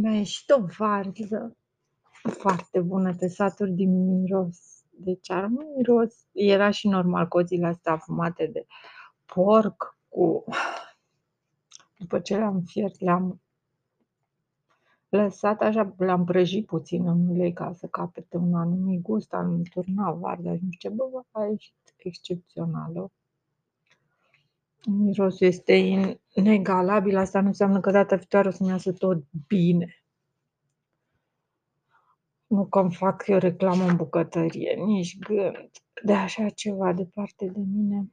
Mi-a ieșit o varză foarte bună de saturi din miros. Deci ar miros, era și normal cozile astea afumate de porc cu... După ce le-am fiert, le-am lăsat așa, le-am prăjit puțin în ulei ca să capete un anumit gust, am turnat varza și nu știu ce, bă, a ieșit excepțională. Mirosul este inegalabil, asta nu înseamnă că data viitoare o să-mi iasă tot bine. Nu că îmi fac eu reclamă în bucătărie, nici gând de așa ceva departe de mine.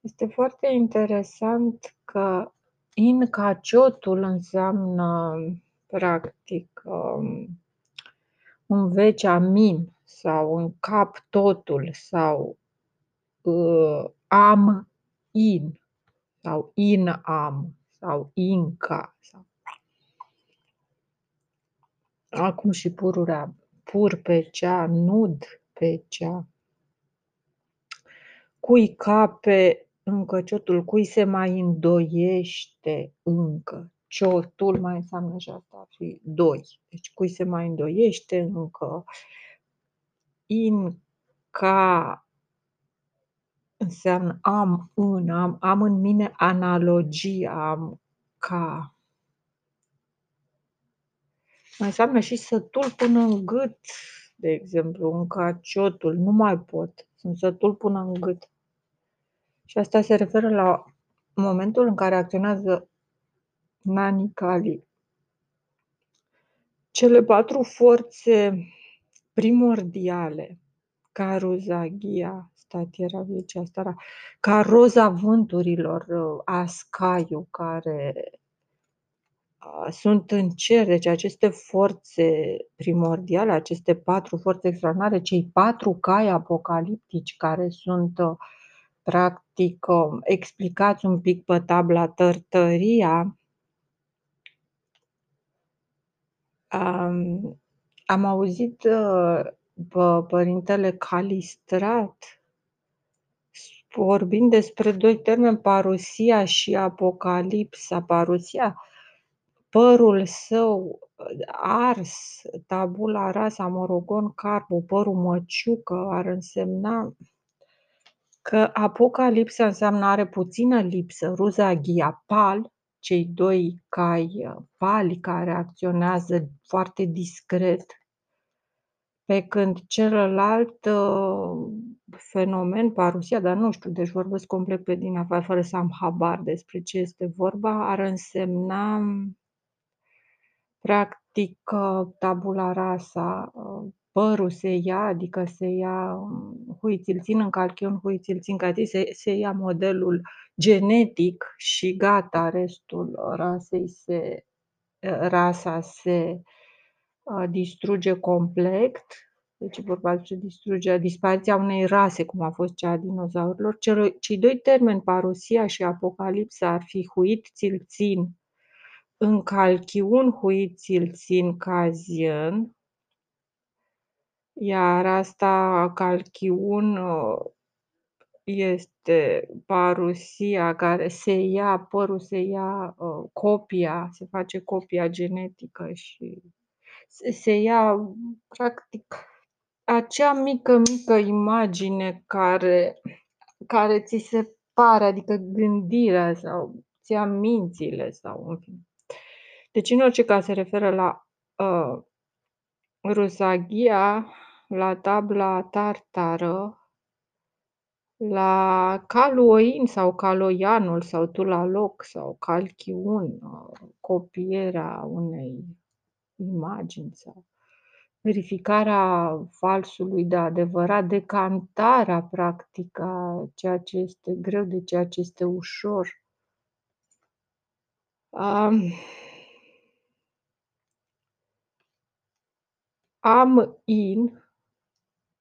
Este foarte interesant că incaciotul înseamnă practic um, un veci amin sau un cap totul sau uh, am in sau in am sau inca sau acum și pururea pur pe cea, nud pe cea. Cui cape încă ciotul, cui se mai îndoiește încă. Ciotul mai înseamnă și asta, ar fi doi. Deci cui se mai îndoiește încă. In ca înseamnă am în, am, am în mine analogia, am ca. Mai înseamnă și sătul până în gât, de exemplu, în caciotul, nu mai pot, sunt sătul până în gât. Și asta se referă la momentul în care acționează Nani Kali. Cele patru forțe primordiale, Caruzaghia, statiera viecea stara, ca roza vânturilor, Ascaiu, care sunt în cer, deci aceste forțe primordiale, aceste patru forțe extraordinare, cei patru cai apocaliptici care sunt practic explicați un pic pe tabla Tărtăria, am, am auzit pe părintele Calistrat vorbind despre doi termeni, parusia și apocalipsa. Parusia, părul său ars, tabula rasa, morogon carbo, părul măciucă, ar însemna că apocalipsa înseamnă are puțină lipsă, ruzaghia, pal, cei doi cai pali care acționează foarte discret, pe când celălalt fenomen, parusia, dar nu știu, deci vorbesc complet pe din afară, fără să am habar despre ce este vorba, ar însemna practic tabula rasa, părul se ia, adică se ia hui ți-l țin în calchion, hui ți-l țin ca se, se ia modelul genetic și gata, restul rasei se, rasa se distruge complet. Deci e vorba de distrugerea, dispariția unei rase, cum a fost cea a dinozaurilor. Cei doi termeni, parusia și apocalipsa, ar fi huit, ți-l țin, în calchiun, huit, ți-l țin, cazian, iar asta, calchiun, este parusia care se ia, părul se ia copia, se face copia genetică și se, se ia practic acea mică, mică imagine care, care ți se pare, adică gândirea sau ți mințile sau în fine. Deci în orice caz se referă la uh, rusaghia, la tabla tartară, la Caluoin sau Caloianul sau Tulaloc sau Calchiun, copierea unei imagini sau verificarea falsului de adevărat, decantarea practică a ceea ce este greu de ceea ce este ușor. Um, am in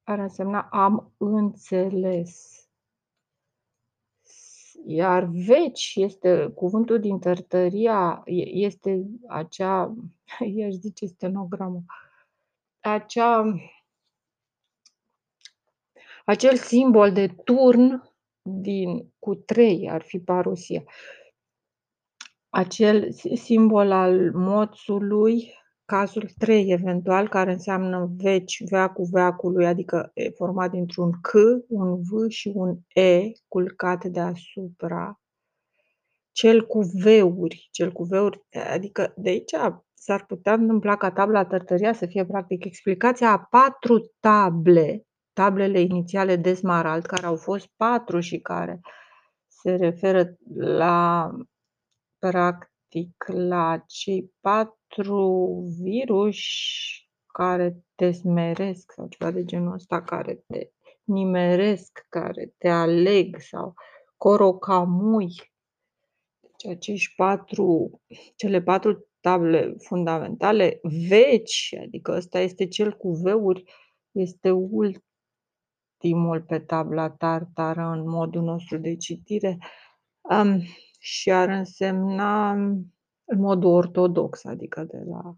ar însemna am înțeles. Iar veci este cuvântul din Tărtăria, este acea, i-aș zice stenogramă, acea, acel simbol de turn din, cu trei ar fi parusia. acel simbol al moțului, cazul 3 eventual, care înseamnă veci, veacul veacului, adică e format dintr-un C, un V și un E culcat deasupra. Cel cu veuri, cel cu veuri, adică de aici s-ar putea întâmpla ca tabla Tărtăria să fie practic explicația a patru table, tablele inițiale de smarald, care au fost patru și care se referă la practic la cei patru viruși care te smeresc sau ceva de genul ăsta, care te nimeresc, care te aleg sau corocamui. Deci acești patru, cele patru table fundamentale, veci, adică ăsta este cel cu veuri, este ultimul pe tabla tartară în modul nostru de citire. Um, și ar însemna în modul ortodox, adică de la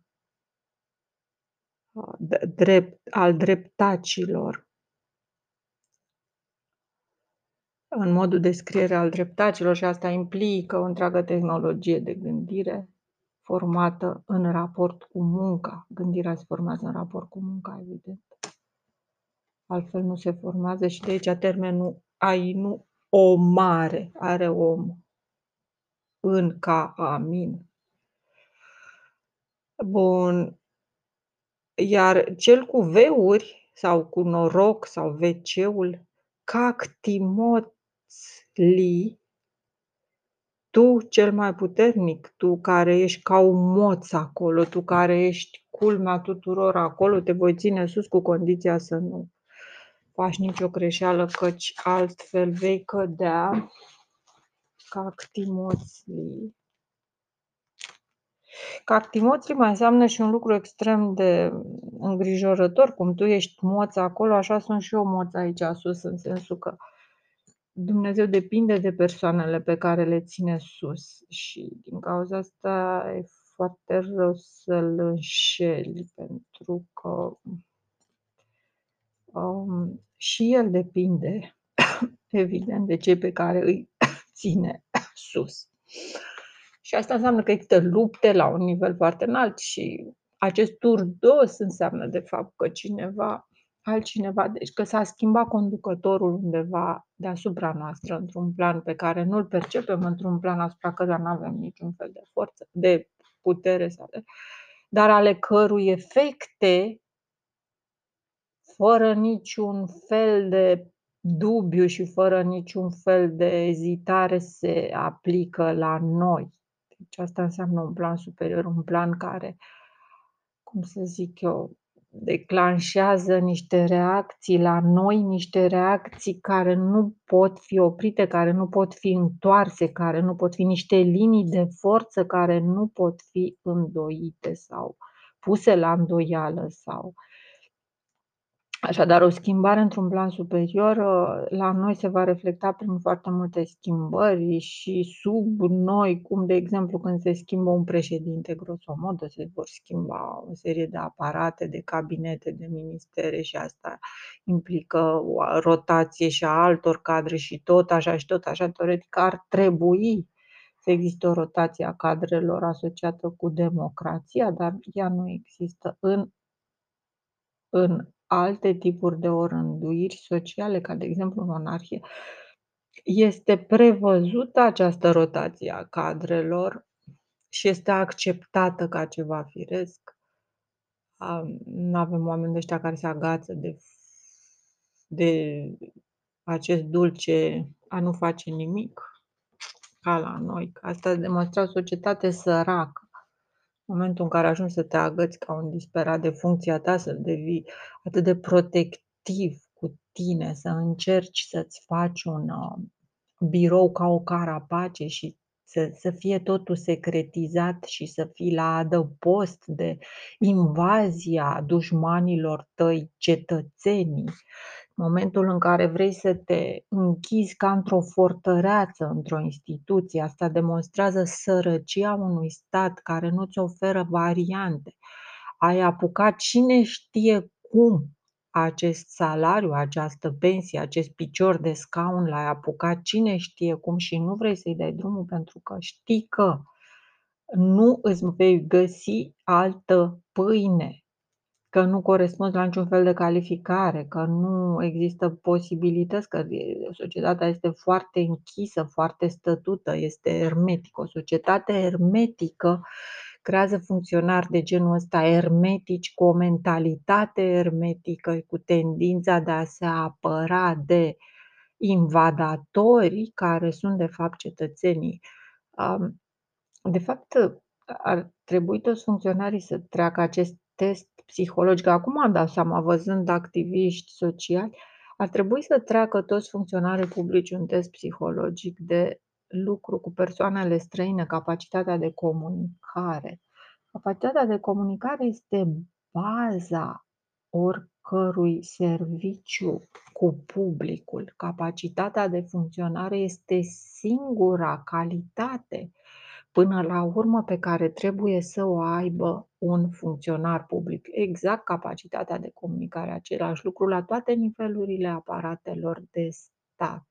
drept, al dreptacilor. În modul de scriere al dreptacilor și asta implică o întreagă tehnologie de gândire formată în raport cu munca. Gândirea se formează în raport cu munca, evident. Altfel nu se formează și de aici termenul ai nu o mare, are om în ca amin. Bun. Iar cel cu veuri sau cu noroc sau veceul, cactimoțli, tu cel mai puternic, tu care ești ca un moț acolo, tu care ești culmea tuturor acolo, te voi ține sus cu condiția să nu faci nicio greșeală, căci altfel vei cădea Cactimoțlii. Cactimoțlii mai înseamnă și un lucru extrem de îngrijorător, cum tu ești moț acolo, așa sunt și eu moț aici sus, în sensul că Dumnezeu depinde de persoanele pe care le ține sus și din cauza asta e foarte rău să-l înșeli, pentru că um, și el depinde, evident, de cei pe care îi ține sus. Și asta înseamnă că există lupte la un nivel foarte înalt și acest turdos înseamnă de fapt că cineva, altcineva, deci că s-a schimbat conducătorul undeva deasupra noastră, într-un plan pe care nu-l percepem, într-un plan asupra căruia nu avem niciun fel de forță, de putere, sau de, dar ale cărui efecte, fără niciun fel de dubiu și fără niciun fel de ezitare se aplică la noi. Deci asta înseamnă un plan superior, un plan care, cum să zic eu, declanșează niște reacții la noi, niște reacții care nu pot fi oprite, care nu pot fi întoarse, care nu pot fi niște linii de forță care nu pot fi îndoite sau puse la îndoială sau Așadar, o schimbare într-un plan superior uh, la noi se va reflecta prin foarte multe schimbări și sub noi, cum de exemplu când se schimbă un președinte, grosomodă, se vor schimba o serie de aparate, de cabinete, de ministere și asta implică o rotație și a altor cadre și tot așa și tot așa. Teoretic ar trebui să existe o rotație a cadrelor asociată cu democrația, dar ea nu există în, în alte tipuri de orânduiri sociale, ca de exemplu monarhie, este prevăzută această rotație a cadrelor și este acceptată ca ceva firesc. Nu avem oameni de ăștia care se agață de, de acest dulce a nu face nimic, ca la noi. Asta demonstrează o societate săracă momentul în care ajungi să te agăți ca un disperat de funcția ta, să devii atât de protectiv cu tine, să încerci să-ți faci un uh, birou ca o carapace și să, să fie totul secretizat și să fii la adăpost de invazia dușmanilor tăi, cetățenii, momentul în care vrei să te închizi ca într-o fortăreață, într-o instituție, asta demonstrează sărăcia unui stat care nu-ți oferă variante. Ai apucat cine știe cum acest salariu, această pensie, acest picior de scaun l-ai apucat cine știe cum și nu vrei să-i dai drumul pentru că știi că nu îți vei găsi altă pâine, că nu corespunzi la niciun fel de calificare, că nu există posibilități, că societatea este foarte închisă, foarte stătută, este ermetică. O societate ermetică creează funcționari de genul ăsta ermetici, cu o mentalitate ermetică, cu tendința de a se apăra de invadatori care sunt de fapt cetățenii. De fapt, ar trebui toți funcționarii să treacă acest test psihologic. Acum am dat seama, văzând activiști sociali, ar trebui să treacă toți funcționarii publici un test psihologic de lucru cu persoanele străine, capacitatea de comunicare. Capacitatea de comunicare este baza oricărui serviciu cu publicul. Capacitatea de funcționare este singura calitate până la urmă pe care trebuie să o aibă un funcționar public. Exact capacitatea de comunicare, același lucru la toate nivelurile aparatelor de stat.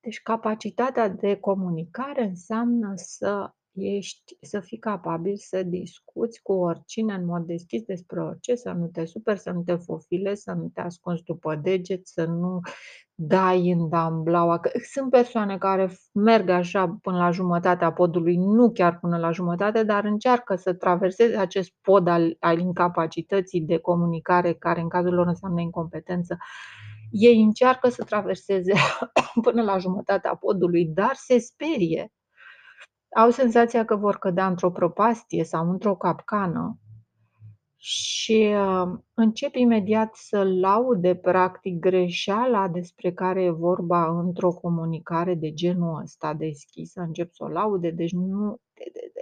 Deci capacitatea de comunicare înseamnă să ești, să fii capabil să discuți cu oricine în mod deschis despre orice, să nu te superi, să nu te fofilezi, să nu te ascunzi după deget, să nu dai în damblaua. Sunt persoane care merg așa până la jumătatea podului, nu chiar până la jumătate, dar încearcă să traverseze acest pod al, al incapacității de comunicare, care în cazul lor înseamnă incompetență. Ei încearcă să traverseze până la jumătatea podului, dar se sperie au senzația că vor cădea într-o propastie sau într-o capcană și uh, încep imediat să laude practic greșeala despre care e vorba într-o comunicare de genul ăsta deschisă, încep să o laude, deci nu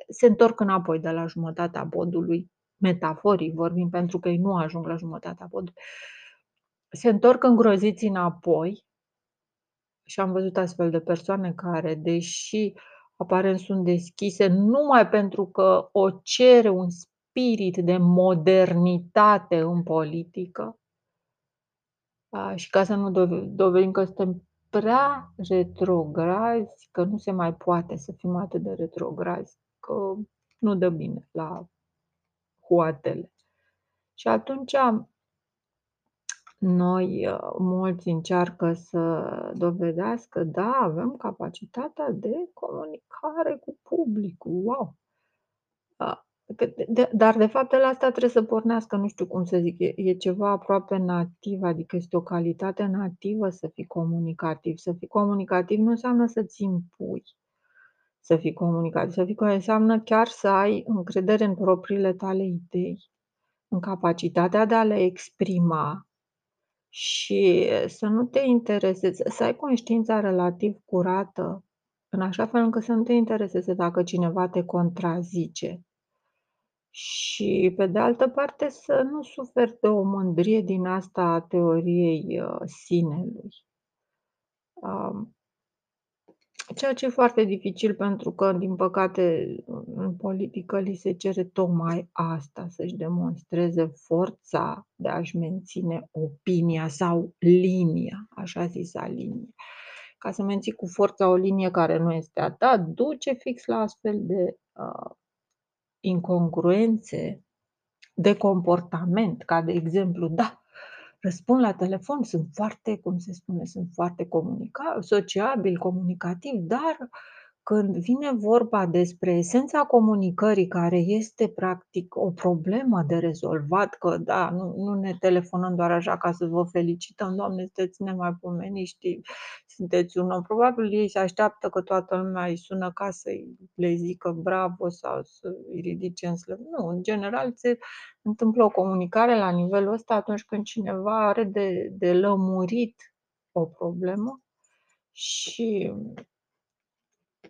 se întorc înapoi de la jumătatea podului, metaforic vorbim, pentru că ei nu ajung la jumătatea podului. Se întorc îngroziți înapoi și am văzut astfel de persoane care, deși aparent sunt deschise numai pentru că o cere un spirit de modernitate în politică și ca să nu dovedim că suntem prea retrograzi, că nu se mai poate să fim atât de retrograzi, că nu dă bine la hoatele. Și atunci noi, uh, mulți încearcă să dovedească, da, avem capacitatea de comunicare cu publicul, wow! dar de fapt la asta trebuie să pornească, nu știu cum să zic, e, e ceva aproape nativ, adică este o calitate nativă să fii comunicativ. Să fii comunicativ nu înseamnă să-ți impui să fii comunicativ. Să fii înseamnă chiar să ai încredere în propriile tale idei, în capacitatea de a le exprima, și să nu te intereseze, să ai conștiința relativ curată, în așa fel încât să nu te intereseze dacă cineva te contrazice. Și, pe de altă parte, să nu suferi de o mândrie din asta a teoriei uh, sinelui. Ceea ce e foarte dificil pentru că, din păcate, în politică li se cere tocmai asta, să-și demonstreze forța de a-și menține opinia sau linia, așa zisa linie. Ca să menții cu forța o linie care nu este a ta, duce fix la astfel de uh, incongruențe de comportament, ca de exemplu, da, răspund la telefon, sunt foarte, cum se spune, sunt foarte comunica- sociabil, comunicativ, dar când vine vorba despre esența comunicării, care este practic o problemă de rezolvat, că da, nu, nu ne telefonăm doar așa ca să vă felicităm, Doamne, sunteți nemaipomeniști, sunteți un om. Probabil ei se așteaptă că toată lumea îi sună ca să-i le zică bravo sau să îi ridice în slăv. Nu, în general se întâmplă o comunicare la nivelul ăsta atunci când cineva are de, de lămurit o problemă și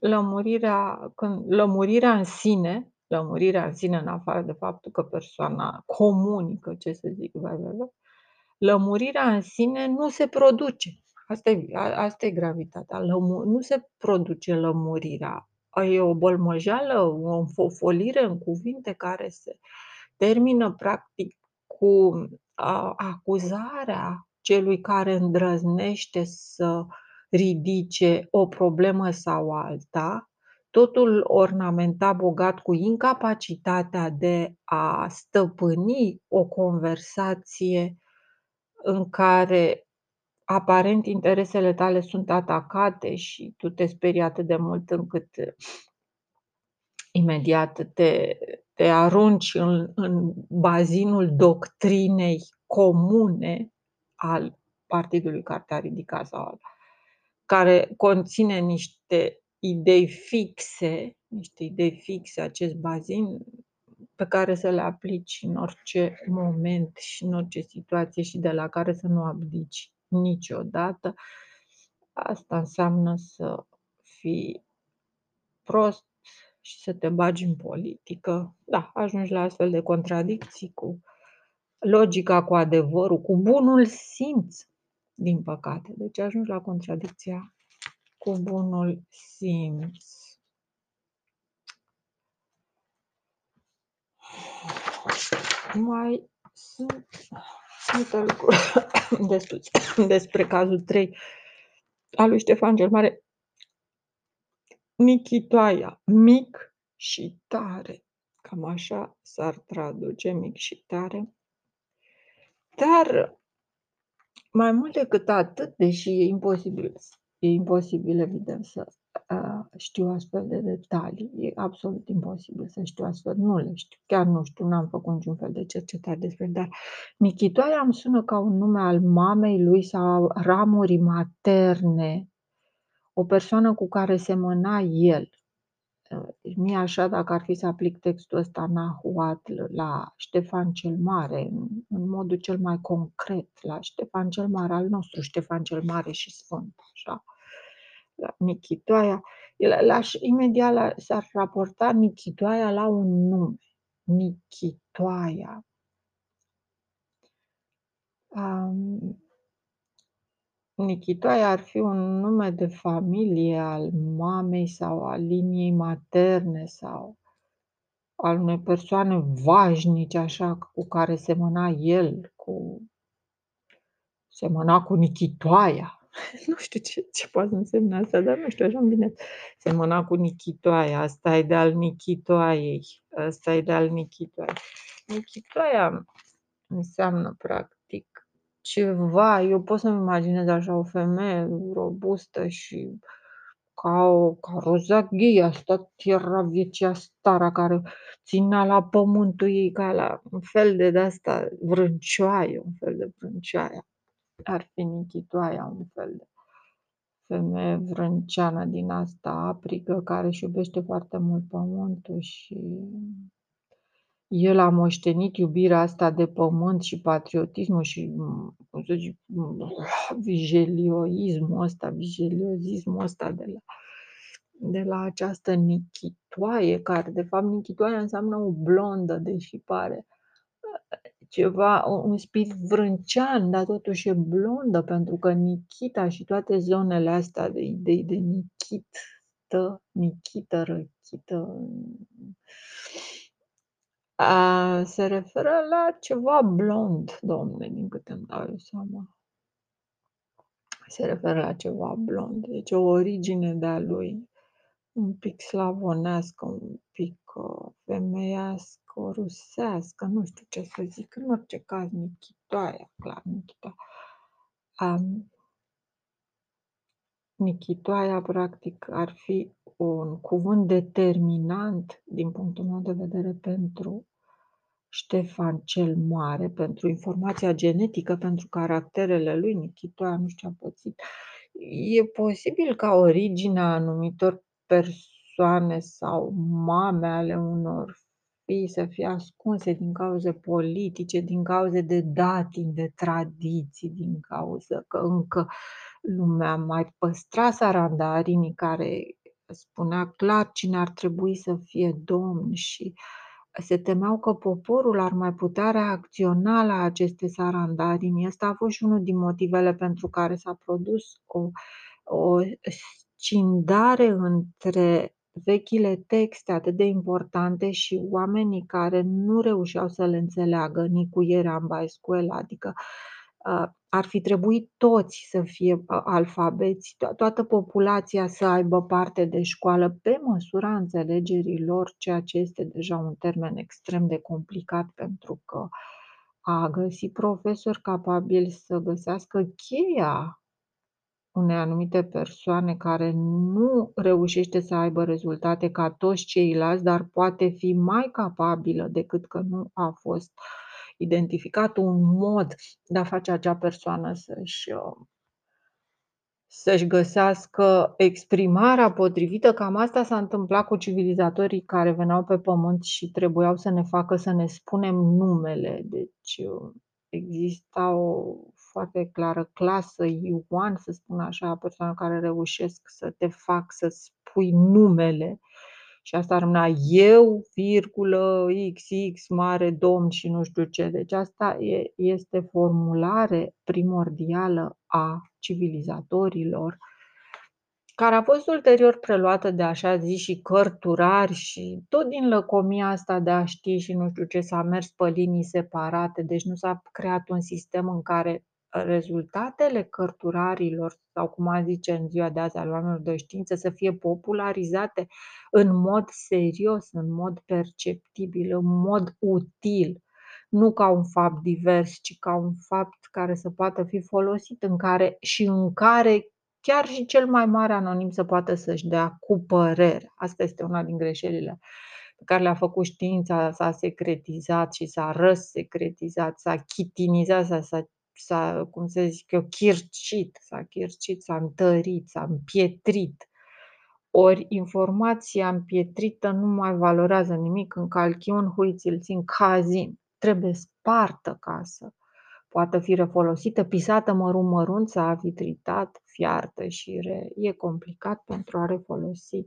lămurirea, când, lămurirea în sine, lămurirea în sine în afară de faptul că persoana comunică, ce să zic, vai, vai, vai, lămurirea în sine nu se produce. Asta e, asta e gravitatea. Lămu- nu se produce lămurirea. E o bolmăjeală, o fofolire în cuvinte care se termină practic cu a, acuzarea celui care îndrăznește să ridice o problemă sau alta, totul ornamentat, bogat, cu incapacitatea de a stăpâni o conversație în care aparent interesele tale sunt atacate și tu te sperii atât de mult încât imediat te te arunci în în bazinul doctrinei comune al partidului care te-a ridicat sau al care conține niște idei fixe, niște idei fixe, acest bazin pe care să le aplici în orice moment și în orice situație și de la care să nu abdici niciodată. Asta înseamnă să fii prost și să te bagi în politică. Da, ajungi la astfel de contradicții cu logica, cu adevărul, cu bunul simț, din păcate. Deci ajungi la contradicția cu bunul simț. Mai sunt multe lucruri despre, despre cazul 3 al lui Ștefan cel Mare. Nichitoaia, mic și tare. Cam așa s-ar traduce, mic și tare. Dar mai mult decât atât, deși e imposibil, e imposibil evident să uh, știu astfel de detalii, e absolut imposibil să știu astfel, nu le știu, chiar nu știu, n-am făcut niciun fel de cercetare despre dar Nichitoaia îmi sună ca un nume al mamei lui sau ramurii materne. O persoană cu care semăna el. Deci mie așa, dacă ar fi să aplic textul ăsta Nahuatl la Ștefan cel Mare, în, în modul cel mai concret, la Ștefan cel Mare al nostru, Ștefan cel Mare și Sfânt, așa, la Nichitoaia, el, la, imediat la, s-ar raporta Nichitoaia la un nume, Nichitoaia. Um, Nichitoaia ar fi un nume de familie al mamei sau al liniei materne sau al unei persoane vașnice, așa, cu care semăna el, cu semăna cu Nichitoaia. Nu știu ce, ce poate însemna asta, dar nu știu, așa îmi vine. Semăna cu Nichitoaia, asta e de al Nichitoaiei, asta e de al Nichitoaiei. Nichitoaia înseamnă, practic, ceva, eu pot să-mi imaginez așa o femeie robustă și ca o ca rozaghie, asta era viecea stara care ținea la pământul ei ca la un fel de de-asta vrâncioaie, un fel de vrâncioaie. Ar fi Nichitoaia, un fel de femeie vrânceană din asta aprigă, care își iubește foarte mult pământul și el a moștenit iubirea asta de pământ și patriotismul și, cum să zic, vigelioismul ăsta, vigeliozismul ăsta de la, de la această nichitoaie, care de fapt nichitoaia înseamnă o blondă, deși pare ceva, un spirit vrâncean, dar totuși e blondă, pentru că Nichita și toate zonele astea de idei de Nichit, Nichită, Răchită, a, se referă la ceva blond, domne, din câte îmi dau eu seama. Se referă la ceva blond, deci o origine de-a lui un pic slavonească, un pic uh, femeiască, rusească, nu știu ce să zic, în orice caz, Nichitoaia, clar, Nichitoaia. Um, Nichitoaia, practic, ar fi un cuvânt determinant, din punctul meu de vedere, pentru Ștefan cel Mare, pentru informația genetică, pentru caracterele lui, Nichitoaia nu știu ce a pățit. E posibil ca originea anumitor persoane sau mame ale unor fii să fie ascunse din cauze politice, din cauze de datini, de tradiții, din cauza că încă lumea mai păstra sarandarinii care spunea clar cine ar trebui să fie domn și se temeau că poporul ar mai putea reacționa la aceste sarandarini. Asta a fost și unul din motivele pentru care s-a produs o, o scindare între vechile texte atât de importante și oamenii care nu reușeau să le înțeleagă nicuyeri în Baiscuela, adică ar fi trebuit toți să fie alfabeți, toată populația să aibă parte de școală pe măsura înțelegerii lor, ceea ce este deja un termen extrem de complicat pentru că a găsi profesori capabili să găsească cheia unei anumite persoane care nu reușește să aibă rezultate ca toți ceilalți, dar poate fi mai capabilă decât că nu a fost identificat un mod de a face acea persoană să-și uh, să-și găsească exprimarea potrivită. Cam asta s-a întâmplat cu civilizatorii care veneau pe pământ și trebuiau să ne facă să ne spunem numele. Deci uh, exista o foarte clară clasă Ioan, să spun așa, persoane care reușesc să te fac să spui numele și asta rămânea eu, virgulă, XX, mare, domn și nu știu ce. Deci asta e, este formulare primordială a civilizatorilor, care a fost ulterior preluată de așa zi și cărturari și tot din lăcomia asta de a ști și nu știu ce s-a mers pe linii separate, deci nu s-a creat un sistem în care rezultatele cărturarilor sau cum a zice în ziua de azi al oamenilor de știință să fie popularizate în mod serios, în mod perceptibil, în mod util, nu ca un fapt divers, ci ca un fapt care să poată fi folosit în care și în care chiar și cel mai mare anonim să poată să-și dea cu părere. Asta este una din greșelile pe care le-a făcut știința, s-a secretizat și s-a răsecretizat, s-a chitinizat, s-a s-a, cum să zic eu, chircit, s-a chircit, s-a întărit, s-a împietrit. Ori informația împietrită nu mai valorează nimic în calchiun, huiți îl țin cazin. Trebuie spartă ca să poată fi refolosită, pisată mărunt mărunt, s-a vitritat, fiartă și re. E complicat pentru a refolosi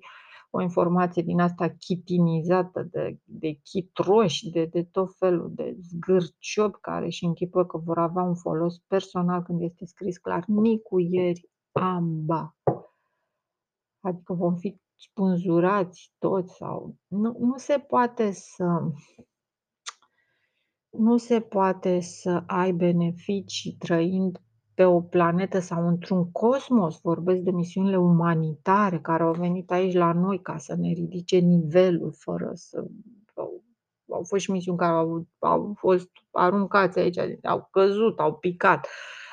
o informație din asta chitinizată de, de chitroși, de, de tot felul de zgârciobi care și închipă că vor avea un folos personal când este scris clar nicuyeri amba. Adică vom fi spânzurați toți sau... Nu, nu se poate să nu se poate să ai beneficii trăind pe o planetă sau într-un cosmos, vorbesc de misiunile umanitare care au venit aici la noi ca să ne ridice nivelul fără să au, au fost și misiuni care au, au fost aruncați aici, au căzut, au picat.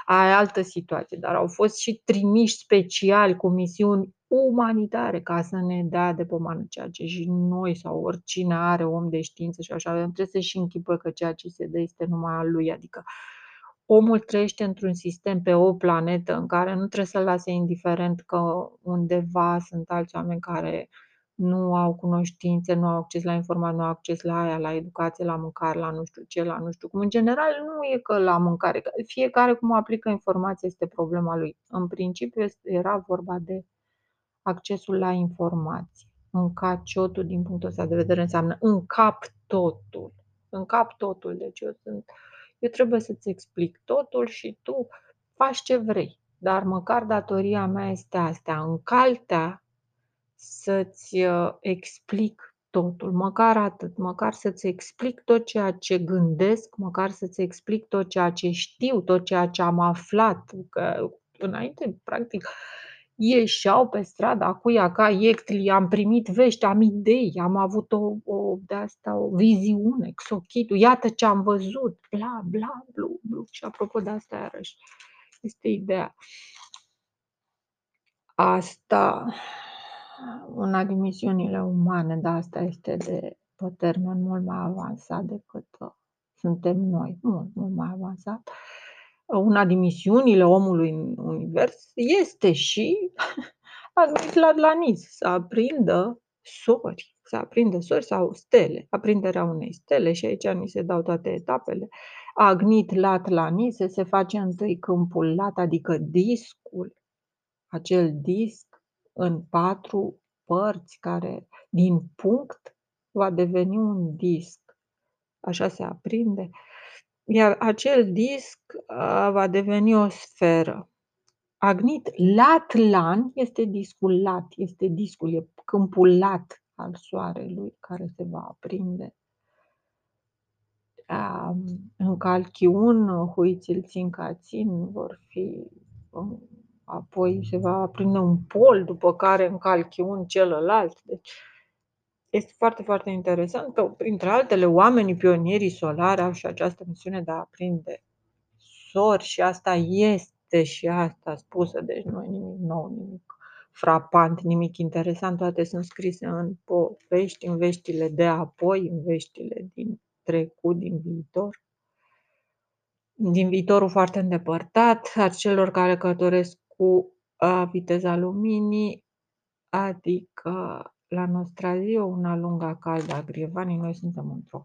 Aia e altă situație, dar au fost și trimiși speciali cu misiuni umanitare ca să ne dea de pomană ceea ce și noi sau oricine are om de știință și așa, trebuie să și închipă că ceea ce se dă este numai al lui, adică omul trăiește într-un sistem pe o planetă în care nu trebuie să-l lase indiferent că undeva sunt alți oameni care nu au cunoștințe, nu au acces la informații, nu au acces la aia, la educație, la mâncare, la nu știu ce, la nu știu cum. În general, nu e că la mâncare, fiecare cum aplică informația este problema lui. În principiu era vorba de accesul la informații. Înca ciotul, din punctul ăsta de vedere, înseamnă încap totul. Încap totul. Deci eu sunt eu trebuie să-ți explic totul și tu faci ce vrei. Dar măcar datoria mea este asta, în caltea să-ți uh, explic totul, măcar atât, măcar să-ți explic tot ceea ce gândesc, măcar să-ți explic tot ceea ce știu, tot ceea ce am aflat. Că înainte, practic, ieșeau pe stradă, acuia ca iectli, am primit vești, am idei, am avut o, o de asta, o viziune, xochitul, iată ce am văzut, bla, bla, blu, blu. Și apropo de asta, iarăși, este ideea. Asta, una din misiunile umane, dar asta este de pe termen mult mai avansat decât uh, suntem noi, mult, mult mai avansat. Uh, una din misiunile omului în univers este și Latlanis, să aprindă sori, să aprindă sori sau stele, aprinderea unei stele și aici ni se dau toate etapele. Agnit latlanis se face întâi câmpul lat, adică discul, acel disc în patru părți care din punct va deveni un disc. Așa se aprinde iar acel disc va deveni o sferă. Agnit lat-lan este discul lat, este discul, e câmpul lat al soarelui care se va aprinde. Um, în calchiun, huițilțin-cațin vor fi, um, apoi se va aprinde un pol, după care în calchiun celălalt. Deci este foarte, foarte interesant că, printre altele, oamenii pionierii solari au și această misiune de a aprinde sori și asta este și asta spusă, deci nu e nimic nou, nimic frapant, nimic interesant, toate sunt scrise în povești, în veștile de apoi, în veștile din trecut, din viitor, din viitorul foarte îndepărtat, a celor care călătoresc cu a, viteza luminii, adică la nostra zi, una lungă, caldă a grievanii, noi suntem într-o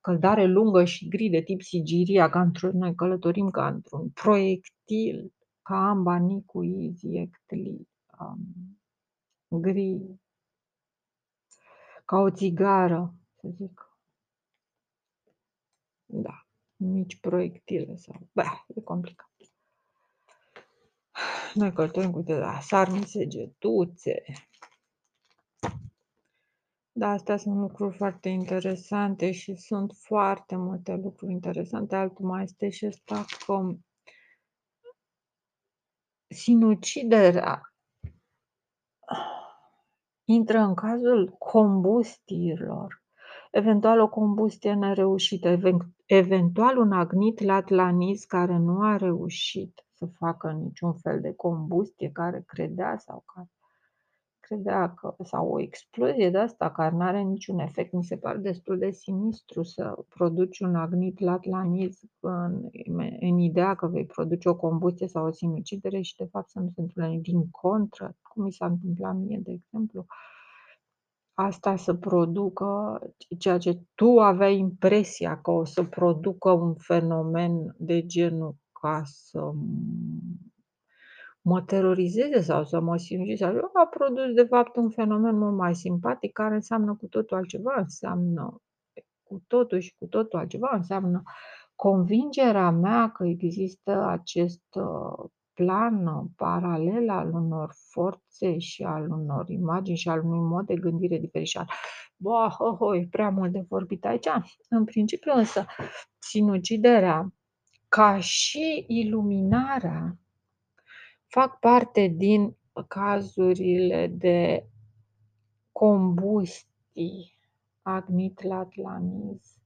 căldare lungă și gri de tip Sigiria, ca într noi călătorim ca într-un proiectil, ca amba nicu iectli, um, gri, ca o țigară, să zic. Da, mici proiectile sau... Bă, e complicat. Noi călătorim cu de la sarmi, segetuțe. Da, astea sunt lucruri foarte interesante și sunt foarte multe lucruri interesante. Altul mai este și ăsta că sinuciderea intră în cazul combustiilor. Eventual o combustie nereușită, eventual un agnit latlanis care nu a reușit să facă niciun fel de combustie, care credea sau care credea că sau o explozie de asta care nu are niciun efect, mi se pare destul de sinistru să produci un agnit latlanis în, în ideea că vei produce o combustie sau o sinucidere și de fapt să nu se întâmple din contră, cum mi s-a întâmplat mie, de exemplu, asta să producă ceea ce tu aveai impresia că o să producă un fenomen de genul ca să mă terorizeze sau să mă sinucideze, a produs de fapt un fenomen mult mai simpatic care înseamnă cu totul altceva, înseamnă cu totul și cu totul altceva, înseamnă convingerea mea că există acest uh, plan paralel al unor forțe și al unor imagini și al unui mod de gândire diferit și al Bă, ho, ho, e prea mult de vorbit aici. În principiu însă, sinuciderea ca și iluminarea fac parte din cazurile de combustii agnit-latlanis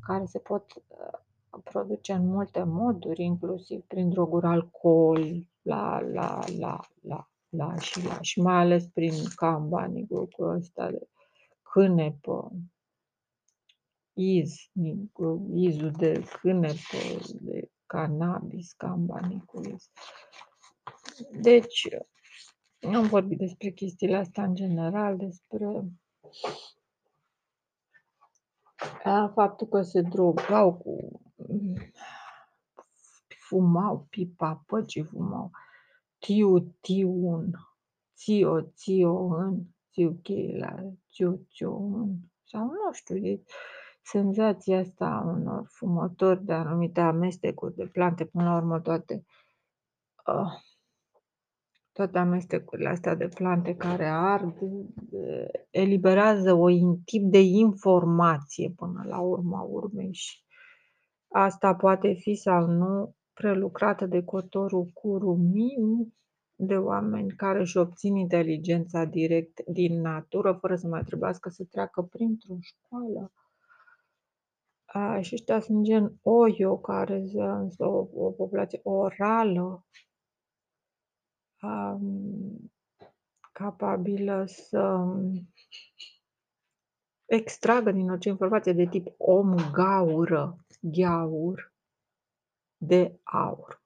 care se pot uh, produce în multe moduri, inclusiv prin droguri alcool, la, la, la, la, la și la, și mai ales prin cambani, grupul ăsta de cânepă, iz, izul de cânepă, de cannabis, cambanicul. Deci, nu am vorbit despre chestiile astea în general, despre faptul că se drogau cu fumau pipa păcii, fumau. Tiu, tiun, țio, țio, în, țiu, cheila, țiu, țiu, în, sau nu știu, e senzația asta unor fumători de anumite amestecuri de plante, până la urmă toate uh, toate amestecurile astea de plante care ard eliberează un tip de informație până la urma urmei și asta poate fi sau nu prelucrată de cotorul curumiu de oameni care își obțin inteligența direct din natură, fără să mai trebuiască să treacă printr-o școală. A, și ăștia sunt gen Oyo, care sunt o, o populație orală, um, capabilă să extragă din orice informație de tip om gaură, gheaur, de aur.